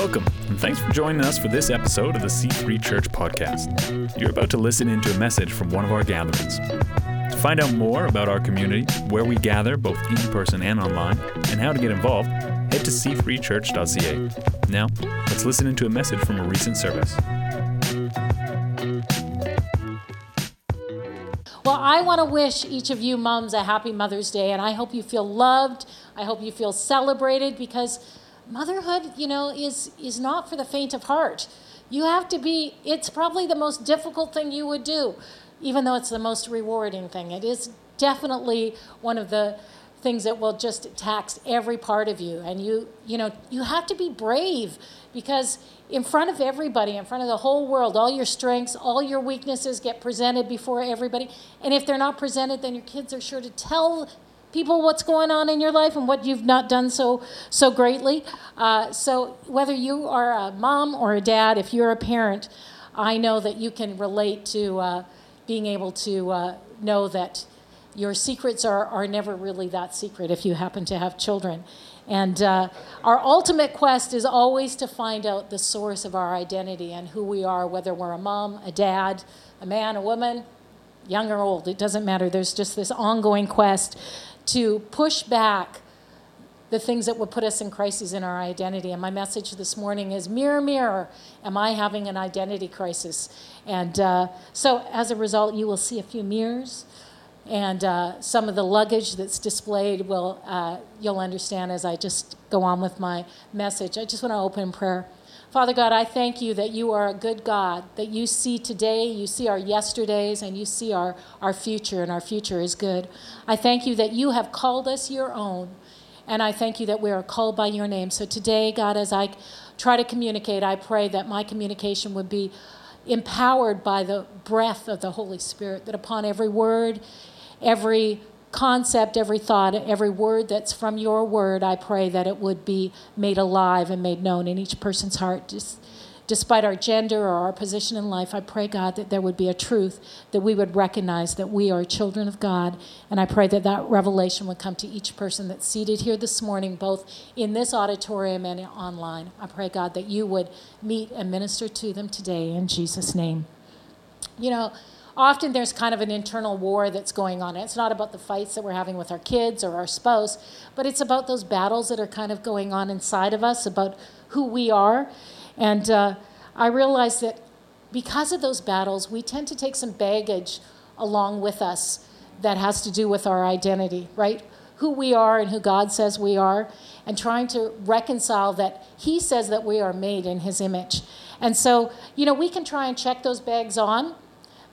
Welcome, and thanks for joining us for this episode of the C3 Church Podcast. You're about to listen into a message from one of our gatherings. To find out more about our community, where we gather both in person and online, and how to get involved, head to c3church.ca. Now, let's listen into a message from a recent service. Well, I want to wish each of you moms a happy Mother's Day, and I hope you feel loved. I hope you feel celebrated because motherhood, you know, is is not for the faint of heart. You have to be. It's probably the most difficult thing you would do, even though it's the most rewarding thing. It is definitely one of the things that will just tax every part of you and you you know you have to be brave because in front of everybody in front of the whole world all your strengths all your weaknesses get presented before everybody and if they're not presented then your kids are sure to tell people what's going on in your life and what you've not done so so greatly uh, so whether you are a mom or a dad if you're a parent i know that you can relate to uh, being able to uh, know that your secrets are, are never really that secret if you happen to have children. And uh, our ultimate quest is always to find out the source of our identity and who we are, whether we're a mom, a dad, a man, a woman, young or old. It doesn't matter. There's just this ongoing quest to push back the things that would put us in crises in our identity. And my message this morning is Mirror, mirror, am I having an identity crisis? And uh, so as a result, you will see a few mirrors and uh, some of the luggage that's displayed will uh, you'll understand as I just go on with my message. I just want to open in prayer. Father God, I thank you that you are a good God, that you see today, you see our yesterdays, and you see our, our future, and our future is good. I thank you that you have called us your own, and I thank you that we are called by your name. So today, God, as I try to communicate, I pray that my communication would be empowered by the breath of the Holy Spirit, that upon every word, every concept, every thought, every word that's from your word, I pray that it would be made alive and made known in each person's heart. Just, despite our gender or our position in life, I pray, God, that there would be a truth that we would recognize that we are children of God. And I pray that that revelation would come to each person that's seated here this morning, both in this auditorium and online. I pray, God, that you would meet and minister to them today in Jesus' name. You know, often there's kind of an internal war that's going on. It's not about the fights that we're having with our kids or our spouse, but it's about those battles that are kind of going on inside of us about who we are. And uh, I realize that because of those battles, we tend to take some baggage along with us that has to do with our identity, right? Who we are and who God says we are, and trying to reconcile that He says that we are made in His image. And so, you know, we can try and check those bags on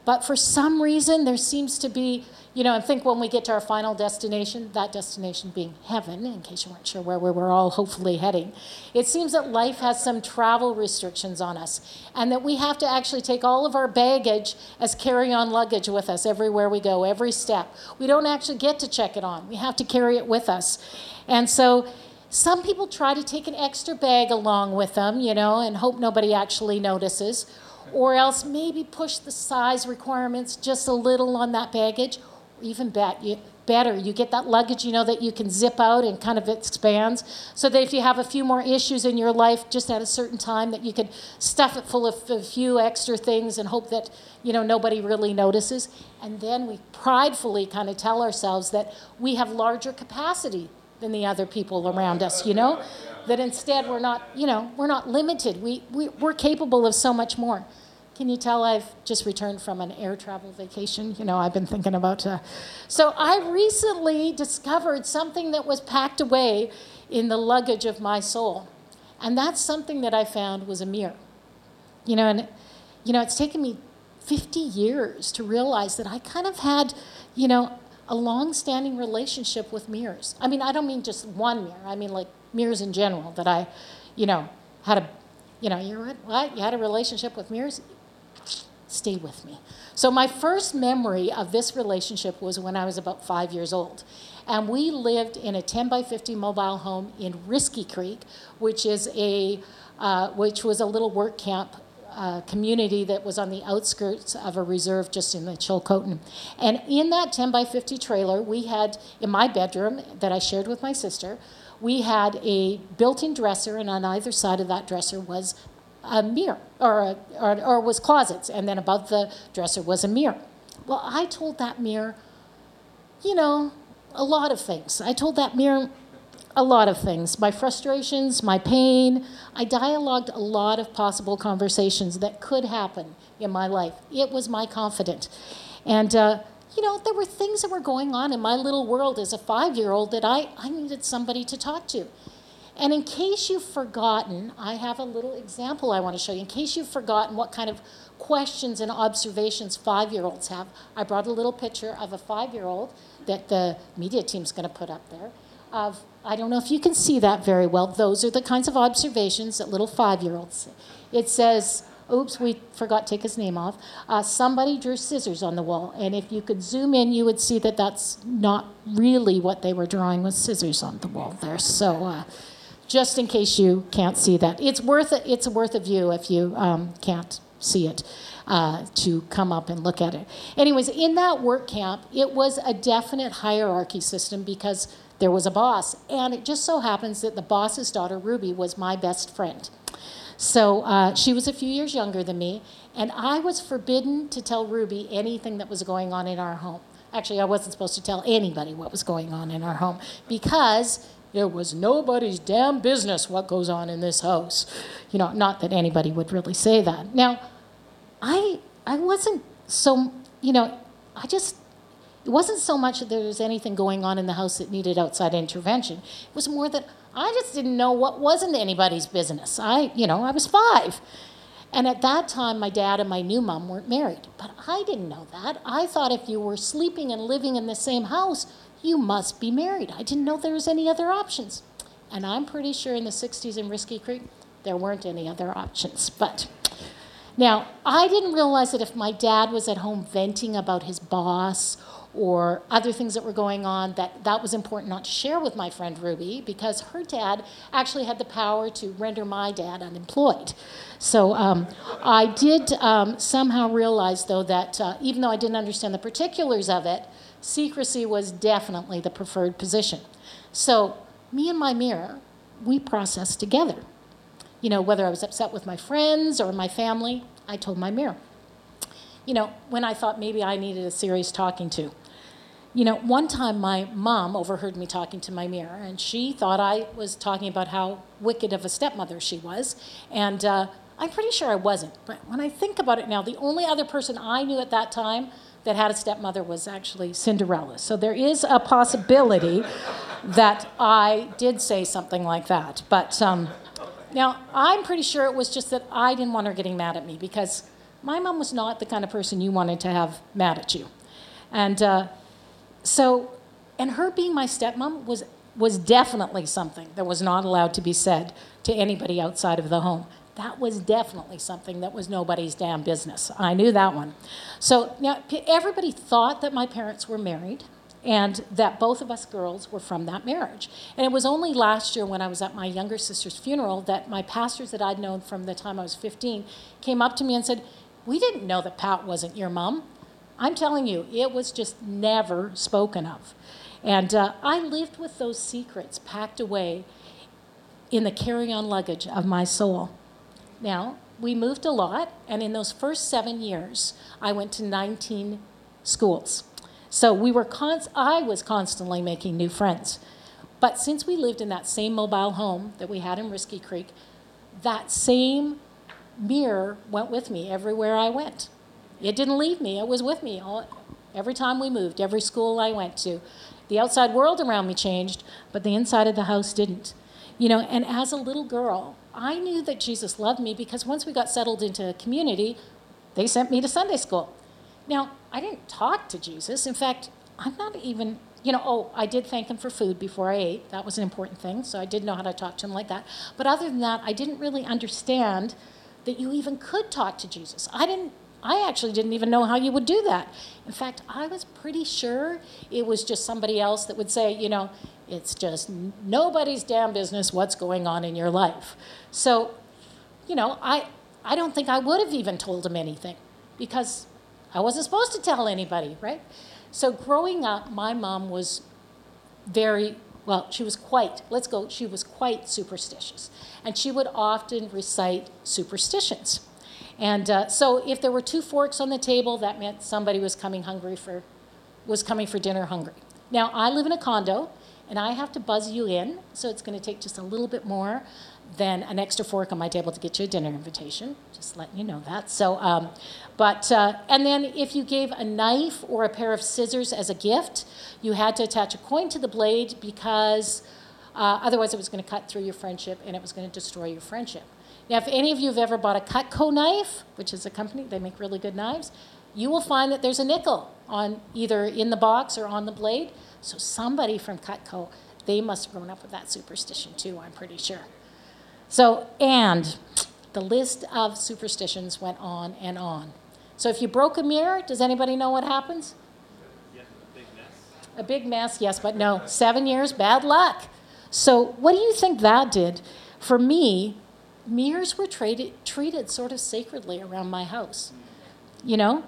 but for some reason, there seems to be, you know, I think when we get to our final destination, that destination being heaven, in case you weren't sure where we were all hopefully heading, it seems that life has some travel restrictions on us and that we have to actually take all of our baggage as carry on luggage with us everywhere we go, every step. We don't actually get to check it on, we have to carry it with us. And so, some people try to take an extra bag along with them, you know, and hope nobody actually notices or else maybe push the size requirements just a little on that baggage. Even bet, you, better, you get that luggage, you know, that you can zip out and kind of expands, so that if you have a few more issues in your life just at a certain time, that you could stuff it full of a few extra things and hope that, you know, nobody really notices. And then we pridefully kind of tell ourselves that we have larger capacity than the other people around us, you know? That instead we're not, you know, we're not limited. We, we, we're capable of so much more. Can you tell I've just returned from an air travel vacation? You know, I've been thinking about. Uh, so I recently discovered something that was packed away in the luggage of my soul, and that's something that I found was a mirror. You know, and you know, it's taken me 50 years to realize that I kind of had, you know, a long-standing relationship with mirrors. I mean, I don't mean just one mirror. I mean like mirrors in general. That I, you know, had a, you know, you're what? You had a relationship with mirrors stay with me. So, my first memory of this relationship was when I was about five years old. And we lived in a 10 by 50 mobile home in Riske Creek, which, is a, uh, which was a little work camp uh, community that was on the outskirts of a reserve just in the Chilcotin. And in that 10 by 50 trailer, we had, in my bedroom that I shared with my sister, we had a built in dresser, and on either side of that dresser was a mirror, or, a, or, or was closets, and then above the dresser was a mirror. Well, I told that mirror, you know, a lot of things. I told that mirror a lot of things my frustrations, my pain. I dialogued a lot of possible conversations that could happen in my life. It was my confidant. And, uh, you know, there were things that were going on in my little world as a five year old that I, I needed somebody to talk to. And in case you've forgotten, I have a little example I want to show you. In case you've forgotten what kind of questions and observations five year olds have, I brought a little picture of a five year old that the media team's going to put up there. Of, I don't know if you can see that very well. Those are the kinds of observations that little five year olds. It says, oops, we forgot to take his name off. Uh, somebody drew scissors on the wall. And if you could zoom in, you would see that that's not really what they were drawing with scissors on the wall there. So, uh, just in case you can't see that, it's worth it. It's worth a view if you um, can't see it. Uh, to come up and look at it. Anyways, in that work camp, it was a definite hierarchy system because there was a boss. And it just so happens that the boss's daughter, Ruby, was my best friend. So uh, she was a few years younger than me, and I was forbidden to tell Ruby anything that was going on in our home. Actually, I wasn't supposed to tell anybody what was going on in our home because it was nobody's damn business what goes on in this house. You know, not that anybody would really say that. Now, I I wasn't so you know I just it wasn't so much that there was anything going on in the house that needed outside intervention. It was more that I just didn't know what wasn't anybody's business. I you know I was five. And at that time, my dad and my new mom weren't married. But I didn't know that. I thought if you were sleeping and living in the same house, you must be married. I didn't know there was any other options. And I'm pretty sure in the 60s in Riske Creek, there weren't any other options. But now, I didn't realize that if my dad was at home venting about his boss or other things that were going on, that that was important not to share with my friend Ruby because her dad actually had the power to render my dad unemployed. So um, I did um, somehow realize, though, that uh, even though I didn't understand the particulars of it, secrecy was definitely the preferred position. So me and my mirror, we processed together. You know, whether I was upset with my friends or my family, I told my mirror. You know, when I thought maybe I needed a serious talking to. You know, one time my mom overheard me talking to my mirror, and she thought I was talking about how wicked of a stepmother she was. And uh, I'm pretty sure I wasn't. But when I think about it now, the only other person I knew at that time that had a stepmother was actually Cinderella. So there is a possibility that I did say something like that. But um, now, I'm pretty sure it was just that I didn't want her getting mad at me because my mom was not the kind of person you wanted to have mad at you. And uh, so, and her being my stepmom was, was definitely something that was not allowed to be said to anybody outside of the home. That was definitely something that was nobody's damn business. I knew that one. So now everybody thought that my parents were married and that both of us girls were from that marriage. And it was only last year when I was at my younger sister's funeral that my pastors that I'd known from the time I was 15 came up to me and said, We didn't know that Pat wasn't your mom. I'm telling you, it was just never spoken of. And uh, I lived with those secrets packed away in the carry on luggage of my soul. Now, we moved a lot, and in those first seven years, I went to 19 schools. So we were I was constantly making new friends. But since we lived in that same mobile home that we had in Riske Creek, that same mirror went with me everywhere I went. It didn't leave me, it was with me all, every time we moved, every school I went to. The outside world around me changed, but the inside of the house didn't. You know, and as a little girl, I knew that Jesus loved me because once we got settled into a community, they sent me to Sunday school. Now, I didn't talk to Jesus. In fact, I'm not even, you know, oh, I did thank him for food before I ate. That was an important thing. So I did know how to talk to him like that. But other than that, I didn't really understand that you even could talk to Jesus. I didn't I actually didn't even know how you would do that. In fact, I was pretty sure it was just somebody else that would say, you know, it's just nobody's damn business what's going on in your life. So, you know, I I don't think I would have even told him anything because I wasn't supposed to tell anybody, right? So growing up, my mom was very well, she was quite, let's go, she was quite superstitious. And she would often recite superstitions. And uh, so if there were two forks on the table, that meant somebody was coming hungry for, was coming for dinner hungry. Now, I live in a condo, and I have to buzz you in, so it's going to take just a little bit more than an extra fork on my table to get you a dinner invitation. Just letting you know that. So, um, but uh, and then if you gave a knife or a pair of scissors as a gift, you had to attach a coin to the blade because uh, otherwise it was going to cut through your friendship and it was going to destroy your friendship. Now, if any of you have ever bought a Cutco knife, which is a company they make really good knives, you will find that there's a nickel on either in the box or on the blade. So somebody from Cutco, they must have grown up with that superstition too, I'm pretty sure. So, and the list of superstitions went on and on. So if you broke a mirror, does anybody know what happens? A big mess. A big mess, yes, but no. Seven years, bad luck. So what do you think that did? For me, mirrors were treated, treated sort of sacredly around my house. You know?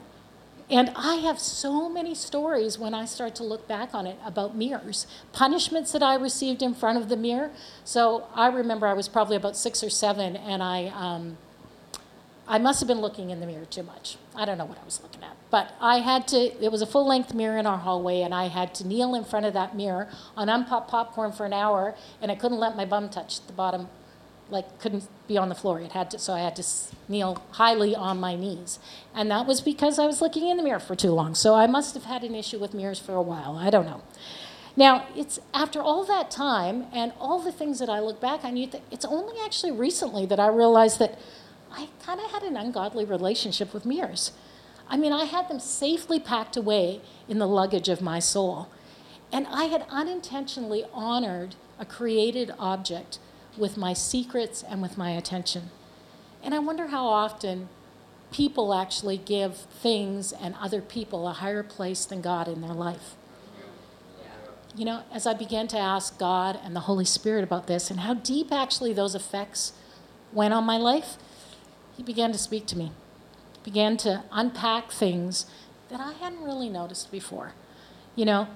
And I have so many stories when I start to look back on it about mirrors, punishments that I received in front of the mirror. So I remember I was probably about six or seven, and I, um, I must have been looking in the mirror too much. I don't know what I was looking at, but I had to. It was a full-length mirror in our hallway, and I had to kneel in front of that mirror on unpopped popcorn for an hour, and I couldn't let my bum touch the bottom like couldn't be on the floor. It had to, so I had to kneel highly on my knees, and that was because I was looking in the mirror for too long. So I must have had an issue with mirrors for a while. I don't know. Now it's after all that time and all the things that I look back on, you th- it's only actually recently that I realized that I kind of had an ungodly relationship with mirrors. I mean, I had them safely packed away in the luggage of my soul, and I had unintentionally honored a created object with my secrets and with my attention. And I wonder how often people actually give things and other people a higher place than God in their life. You know, as I began to ask God and the Holy Spirit about this and how deep actually those effects went on my life, He began to speak to me, began to unpack things that I hadn't really noticed before. You know,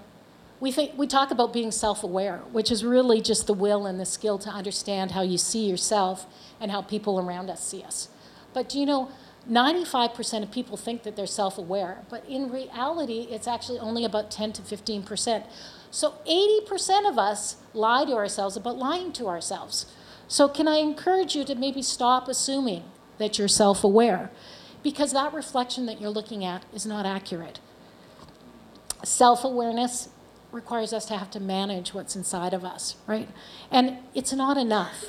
we, think, we talk about being self aware, which is really just the will and the skill to understand how you see yourself and how people around us see us. But do you know, 95% of people think that they're self aware, but in reality, it's actually only about 10 to 15%. So 80% of us lie to ourselves about lying to ourselves. So, can I encourage you to maybe stop assuming that you're self aware? Because that reflection that you're looking at is not accurate. Self awareness requires us to have to manage what's inside of us, right? And it's not enough.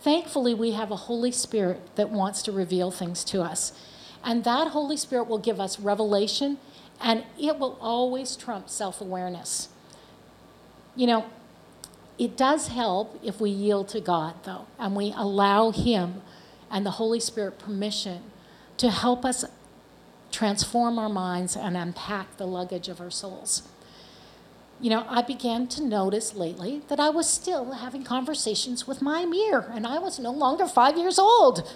Thankfully, we have a Holy Spirit that wants to reveal things to us. And that Holy Spirit will give us revelation, and it will always trump self awareness. You know, it does help if we yield to God, though, and we allow Him and the Holy Spirit permission to help us transform our minds and unpack the luggage of our souls you know, I began to notice lately that I was still having conversations with my mirror, and I was no longer five years old.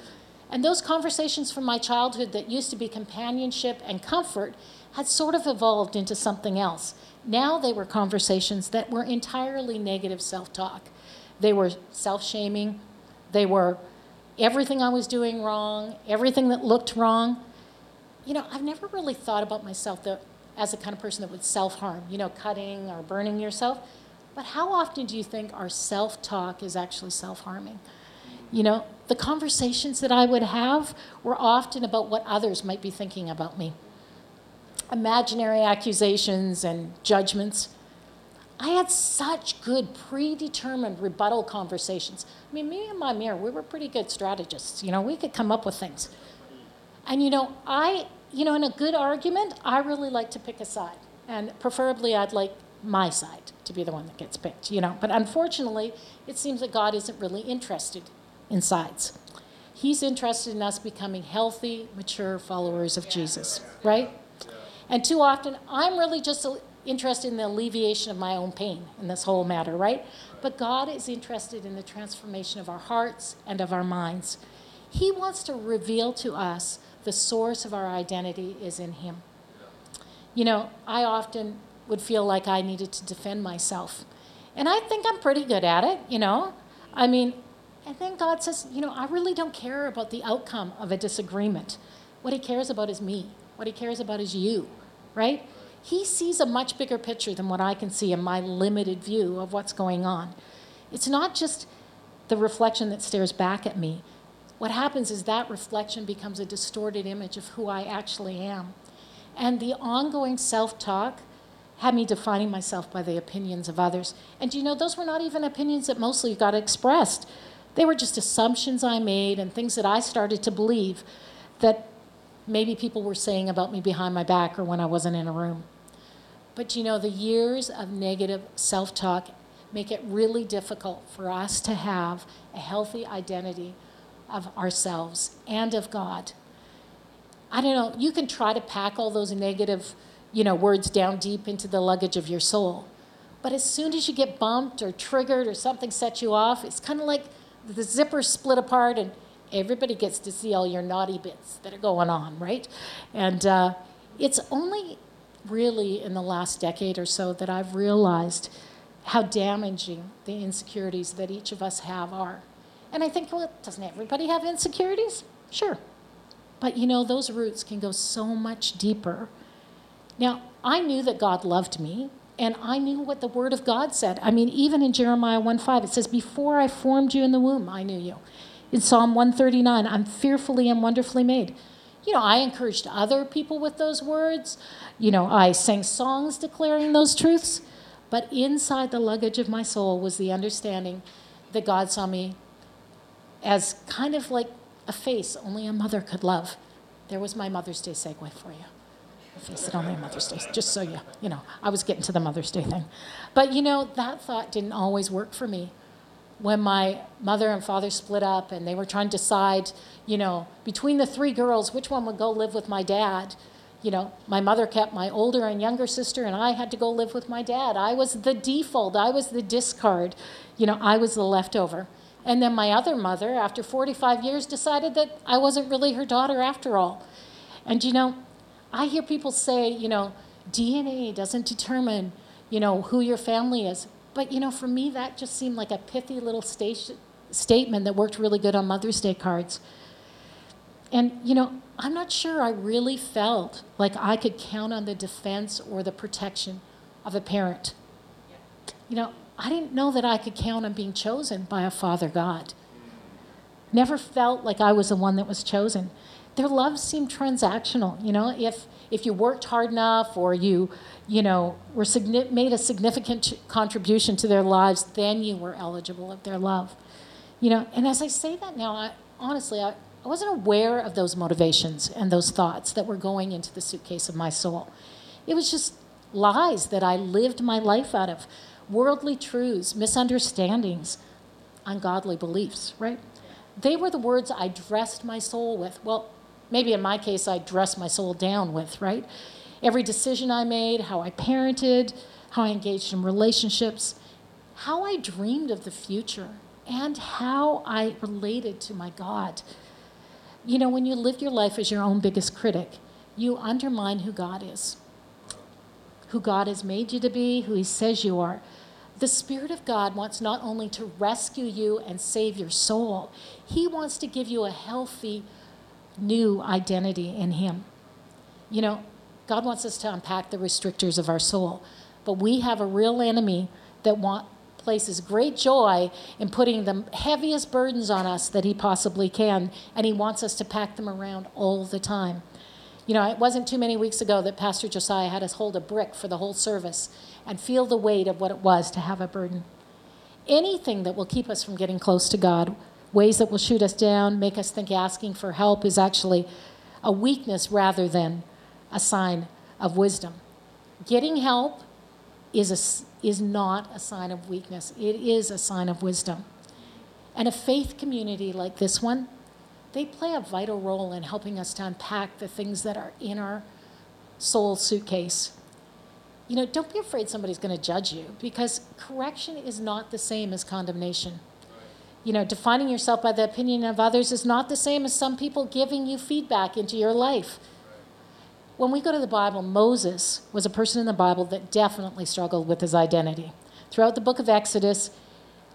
And those conversations from my childhood that used to be companionship and comfort had sort of evolved into something else. Now they were conversations that were entirely negative self talk. They were self shaming, they were everything I was doing wrong, everything that looked wrong. You know, I've never really thought about myself that as the kind of person that would self harm, you know, cutting or burning yourself. But how often do you think our self talk is actually self harming? You know, the conversations that I would have were often about what others might be thinking about me. Imaginary accusations and judgments. I had such good predetermined rebuttal conversations. I mean, me and my mirror, we were pretty good strategists. You know, we could come up with things. And you know, I you know, in a good argument, I really like to pick a side. And preferably, I'd like my side to be the one that gets picked, you know. But unfortunately, it seems that God isn't really interested in sides. He's interested in us becoming healthy, mature followers of Jesus, right? And too often, I'm really just interested in the alleviation of my own pain in this whole matter, right? But God is interested in the transformation of our hearts and of our minds. He wants to reveal to us the source of our identity is in Him. You know, I often would feel like I needed to defend myself. And I think I'm pretty good at it, you know? I mean, and then God says, you know, I really don't care about the outcome of a disagreement. What he cares about is me. What he cares about is you, right? He sees a much bigger picture than what I can see in my limited view of what's going on. It's not just the reflection that stares back at me. What happens is that reflection becomes a distorted image of who I actually am. And the ongoing self talk had me defining myself by the opinions of others. And you know, those were not even opinions that mostly got expressed. They were just assumptions I made and things that I started to believe that maybe people were saying about me behind my back or when I wasn't in a room. But you know, the years of negative self talk make it really difficult for us to have a healthy identity of ourselves and of God. I don't know, you can try to pack all those negative, you know, words down deep into the luggage of your soul. But as soon as you get bumped or triggered or something sets you off, it's kind of like the zipper split apart and everybody gets to see all your naughty bits that are going on, right? And uh, it's only really in the last decade or so that I've realized how damaging the insecurities that each of us have are. And I think, well, doesn't everybody have insecurities? Sure. But you know, those roots can go so much deeper. Now, I knew that God loved me, and I knew what the Word of God said. I mean, even in Jeremiah 1 5, it says, Before I formed you in the womb, I knew you. In Psalm 139, I'm fearfully and wonderfully made. You know, I encouraged other people with those words. You know, I sang songs declaring those truths. But inside the luggage of my soul was the understanding that God saw me as kind of like a face only a mother could love. There was my Mother's Day segue for you. A face that only a Mother's Day, just so you, you know, I was getting to the Mother's Day thing. But you know, that thought didn't always work for me. When my mother and father split up and they were trying to decide, you know, between the three girls, which one would go live with my dad, you know, my mother kept my older and younger sister, and I had to go live with my dad. I was the default, I was the discard, you know, I was the leftover. And then my other mother, after 45 years, decided that I wasn't really her daughter after all. And you know, I hear people say, you know, DNA doesn't determine, you know, who your family is. But you know, for me, that just seemed like a pithy little station, statement that worked really good on Mother's Day cards. And you know, I'm not sure I really felt like I could count on the defense or the protection of a parent. You know, I didn't know that I could count on being chosen by a Father God. Never felt like I was the one that was chosen. Their love seemed transactional. You know, if if you worked hard enough or you, you know, were made a significant contribution to their lives, then you were eligible of their love. You know, and as I say that now, I, honestly, I, I wasn't aware of those motivations and those thoughts that were going into the suitcase of my soul. It was just lies that I lived my life out of, worldly truths, misunderstandings, ungodly beliefs, right? They were the words I dressed my soul with. Well, maybe in my case, I dressed my soul down with, right? Every decision I made, how I parented, how I engaged in relationships, how I dreamed of the future, and how I related to my God. You know, when you live your life as your own biggest critic, you undermine who God is, who God has made you to be, who He says you are. The Spirit of God wants not only to rescue you and save your soul, He wants to give you a healthy, new identity in Him. You know, God wants us to unpack the restrictors of our soul, but we have a real enemy that want, places great joy in putting the heaviest burdens on us that he possibly can, and he wants us to pack them around all the time. You know, it wasn't too many weeks ago that Pastor Josiah had us hold a brick for the whole service and feel the weight of what it was to have a burden. Anything that will keep us from getting close to God, ways that will shoot us down, make us think asking for help is actually a weakness rather than a sign of wisdom. Getting help is a is not a sign of weakness, it is a sign of wisdom. And a faith community like this one, they play a vital role in helping us to unpack the things that are in our soul suitcase. You know, don't be afraid somebody's going to judge you because correction is not the same as condemnation. You know, defining yourself by the opinion of others is not the same as some people giving you feedback into your life when we go to the Bible, Moses was a person in the Bible that definitely struggled with his identity. throughout the book of Exodus,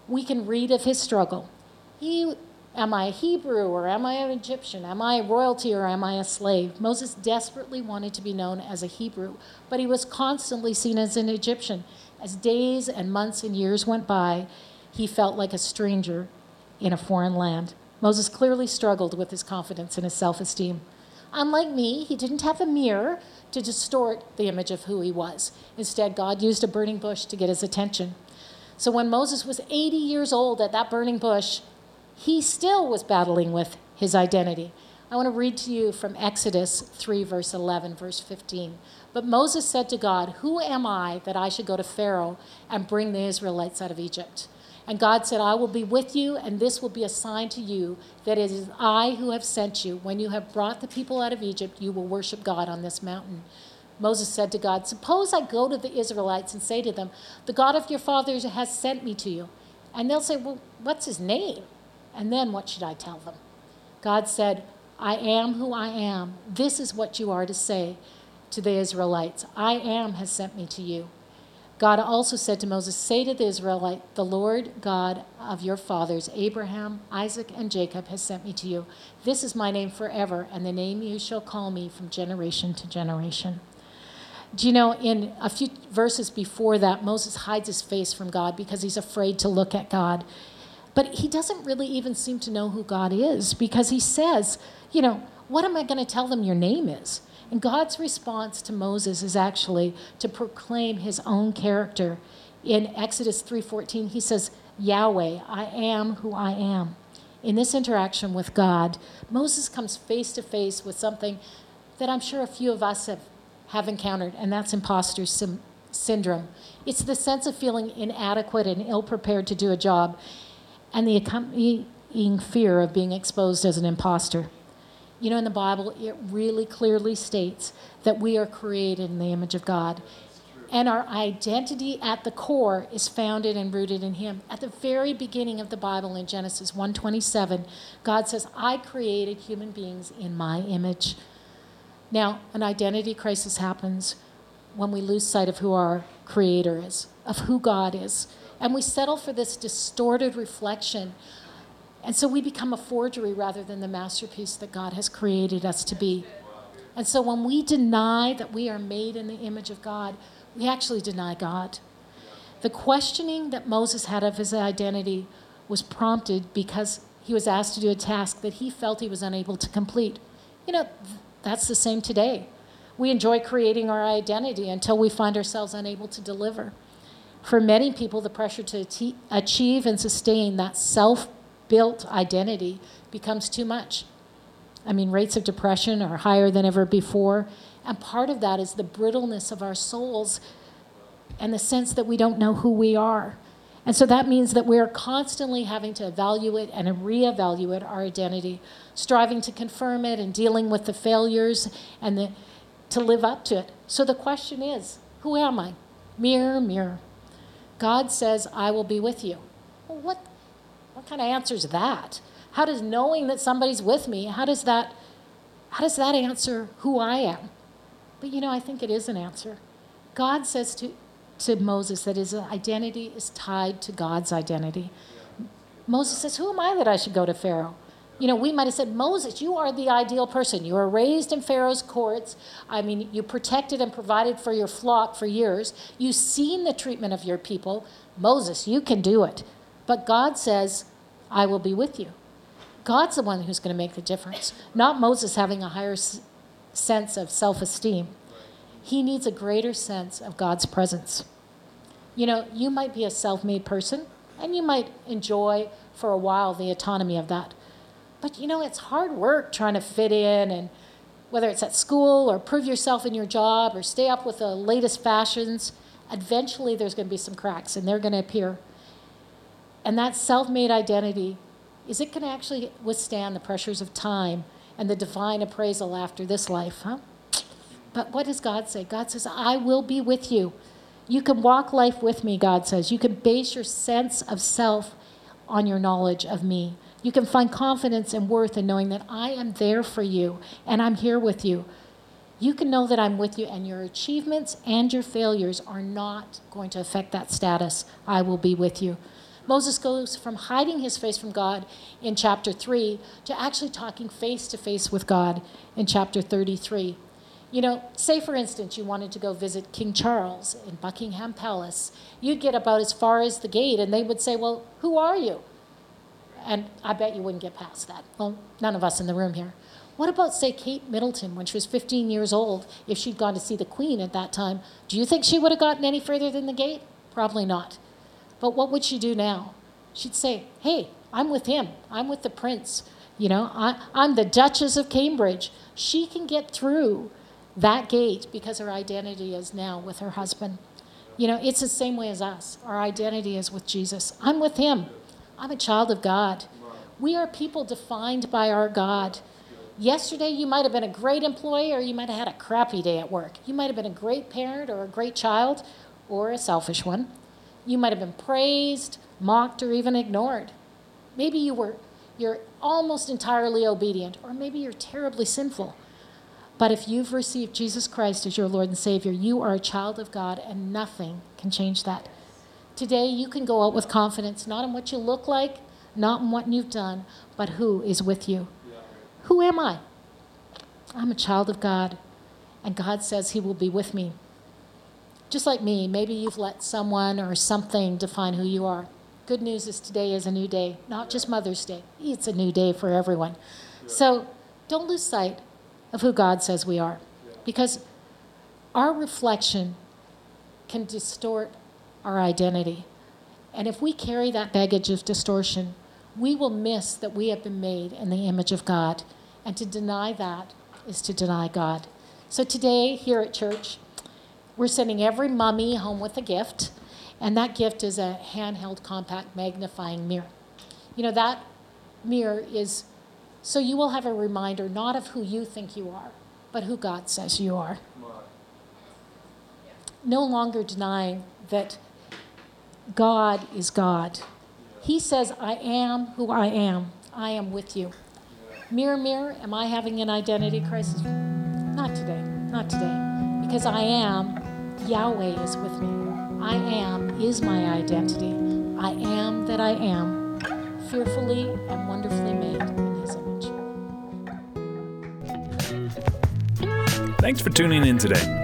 we can read of his struggle. He, am I a Hebrew or am I an Egyptian? Am I royalty or am I a slave? Moses desperately wanted to be known as a Hebrew, but he was constantly seen as an Egyptian. As days and months and years went by, he felt like a stranger in a foreign land. Moses clearly struggled with his confidence and his self esteem. Unlike me, he didn't have a mirror to distort the image of who he was. Instead, God used a burning bush to get his attention. So when Moses was 80 years old at that burning bush, he still was battling with his identity. I want to read to you from Exodus 3, verse 11, verse 15. But Moses said to God, Who am I that I should go to Pharaoh and bring the Israelites out of Egypt? And God said, I will be with you, and this will be a sign to you that it is I who have sent you. When you have brought the people out of Egypt, you will worship God on this mountain. Moses said to God, Suppose I go to the Israelites and say to them, The God of your fathers has sent me to you. And they'll say, Well, what's his name? And then what should I tell them? God said, I am who I am. This is what you are to say to the Israelites I am has sent me to you. God also said to Moses, Say to the Israelite, The Lord God of your fathers, Abraham, Isaac, and Jacob, has sent me to you. This is my name forever, and the name you shall call me from generation to generation. Do you know, in a few verses before that, Moses hides his face from God because he's afraid to look at God. But he doesn't really even seem to know who God is because he says, You know, what am I going to tell them your name is? And God's response to Moses is actually to proclaim his own character. In Exodus 3:14, he says, "Yahweh, I am who I am." In this interaction with God, Moses comes face to face with something that I'm sure a few of us have, have encountered, and that's imposter syndrome. It's the sense of feeling inadequate and ill prepared to do a job, and the accompanying fear of being exposed as an imposter. You know, in the Bible, it really clearly states that we are created in the image of God. And our identity at the core is founded and rooted in him. At the very beginning of the Bible in Genesis 1:27, God says, "I created human beings in my image." Now, an identity crisis happens when we lose sight of who our creator is, of who God is. And we settle for this distorted reflection and so we become a forgery rather than the masterpiece that God has created us to be. And so when we deny that we are made in the image of God, we actually deny God. The questioning that Moses had of his identity was prompted because he was asked to do a task that he felt he was unable to complete. You know, that's the same today. We enjoy creating our identity until we find ourselves unable to deliver. For many people, the pressure to achieve and sustain that self built identity becomes too much. I mean, rates of depression are higher than ever before. And part of that is the brittleness of our souls and the sense that we don't know who we are. And so that means that we're constantly having to evaluate and reevaluate our identity, striving to confirm it and dealing with the failures and the, to live up to it. So the question is who am I? Mirror, mirror. God says, I will be with you. Well, what what kind of answer is that? How does knowing that somebody's with me, how does that how does that answer who I am? But you know, I think it is an answer. God says to to Moses that his identity is tied to God's identity. Moses says, Who am I that I should go to Pharaoh? You know, we might have said, Moses, you are the ideal person. You were raised in Pharaoh's courts. I mean, you protected and provided for your flock for years. You've seen the treatment of your people. Moses, you can do it. But God says, I will be with you. God's the one who's going to make the difference, not Moses having a higher s- sense of self esteem. He needs a greater sense of God's presence. You know, you might be a self made person and you might enjoy for a while the autonomy of that. But you know, it's hard work trying to fit in and whether it's at school or prove yourself in your job or stay up with the latest fashions, eventually there's going to be some cracks and they're going to appear. And that self made identity, is it going to actually withstand the pressures of time and the divine appraisal after this life? Huh? But what does God say? God says, I will be with you. You can walk life with me, God says. You can base your sense of self on your knowledge of me. You can find confidence and worth in knowing that I am there for you and I'm here with you. you can know that I'm with you, and your achievements and your failures are not going to affect that status. I will be with you. Moses goes from hiding his face from God in chapter 3 to actually talking face to face with God in chapter 33. You know, say for instance, you wanted to go visit King Charles in Buckingham Palace. You'd get about as far as the gate, and they would say, Well, who are you? And I bet you wouldn't get past that. Well, none of us in the room here. What about, say, Kate Middleton when she was 15 years old? If she'd gone to see the Queen at that time, do you think she would have gotten any further than the gate? Probably not. But what would she do now? She'd say, Hey, I'm with him. I'm with the prince. You know, I, I'm the Duchess of Cambridge. She can get through that gate because her identity is now with her husband. You know, it's the same way as us. Our identity is with Jesus. I'm with him. I'm a child of God. We are people defined by our God. Yesterday, you might have been a great employee or you might have had a crappy day at work. You might have been a great parent or a great child or a selfish one. You might have been praised, mocked, or even ignored. Maybe you were you're almost entirely obedient, or maybe you're terribly sinful. But if you've received Jesus Christ as your Lord and Savior, you are a child of God, and nothing can change that. Today, you can go out with confidence, not in what you look like, not in what you've done, but who is with you. Who am I? I'm a child of God, and God says He will be with me. Just like me, maybe you've let someone or something define who you are. Good news is today is a new day, not just Mother's Day. It's a new day for everyone. So don't lose sight of who God says we are. Because our reflection can distort our identity. And if we carry that baggage of distortion, we will miss that we have been made in the image of God. And to deny that is to deny God. So today, here at church, we're sending every mummy home with a gift, and that gift is a handheld compact magnifying mirror. You know, that mirror is so you will have a reminder not of who you think you are, but who God says you are. No longer denying that God is God. He says, I am who I am. I am with you. Mirror, mirror, am I having an identity crisis? Not today. Not today. Because I am, Yahweh is with me. I am is my identity. I am that I am, fearfully and wonderfully made in His image. Thanks for tuning in today.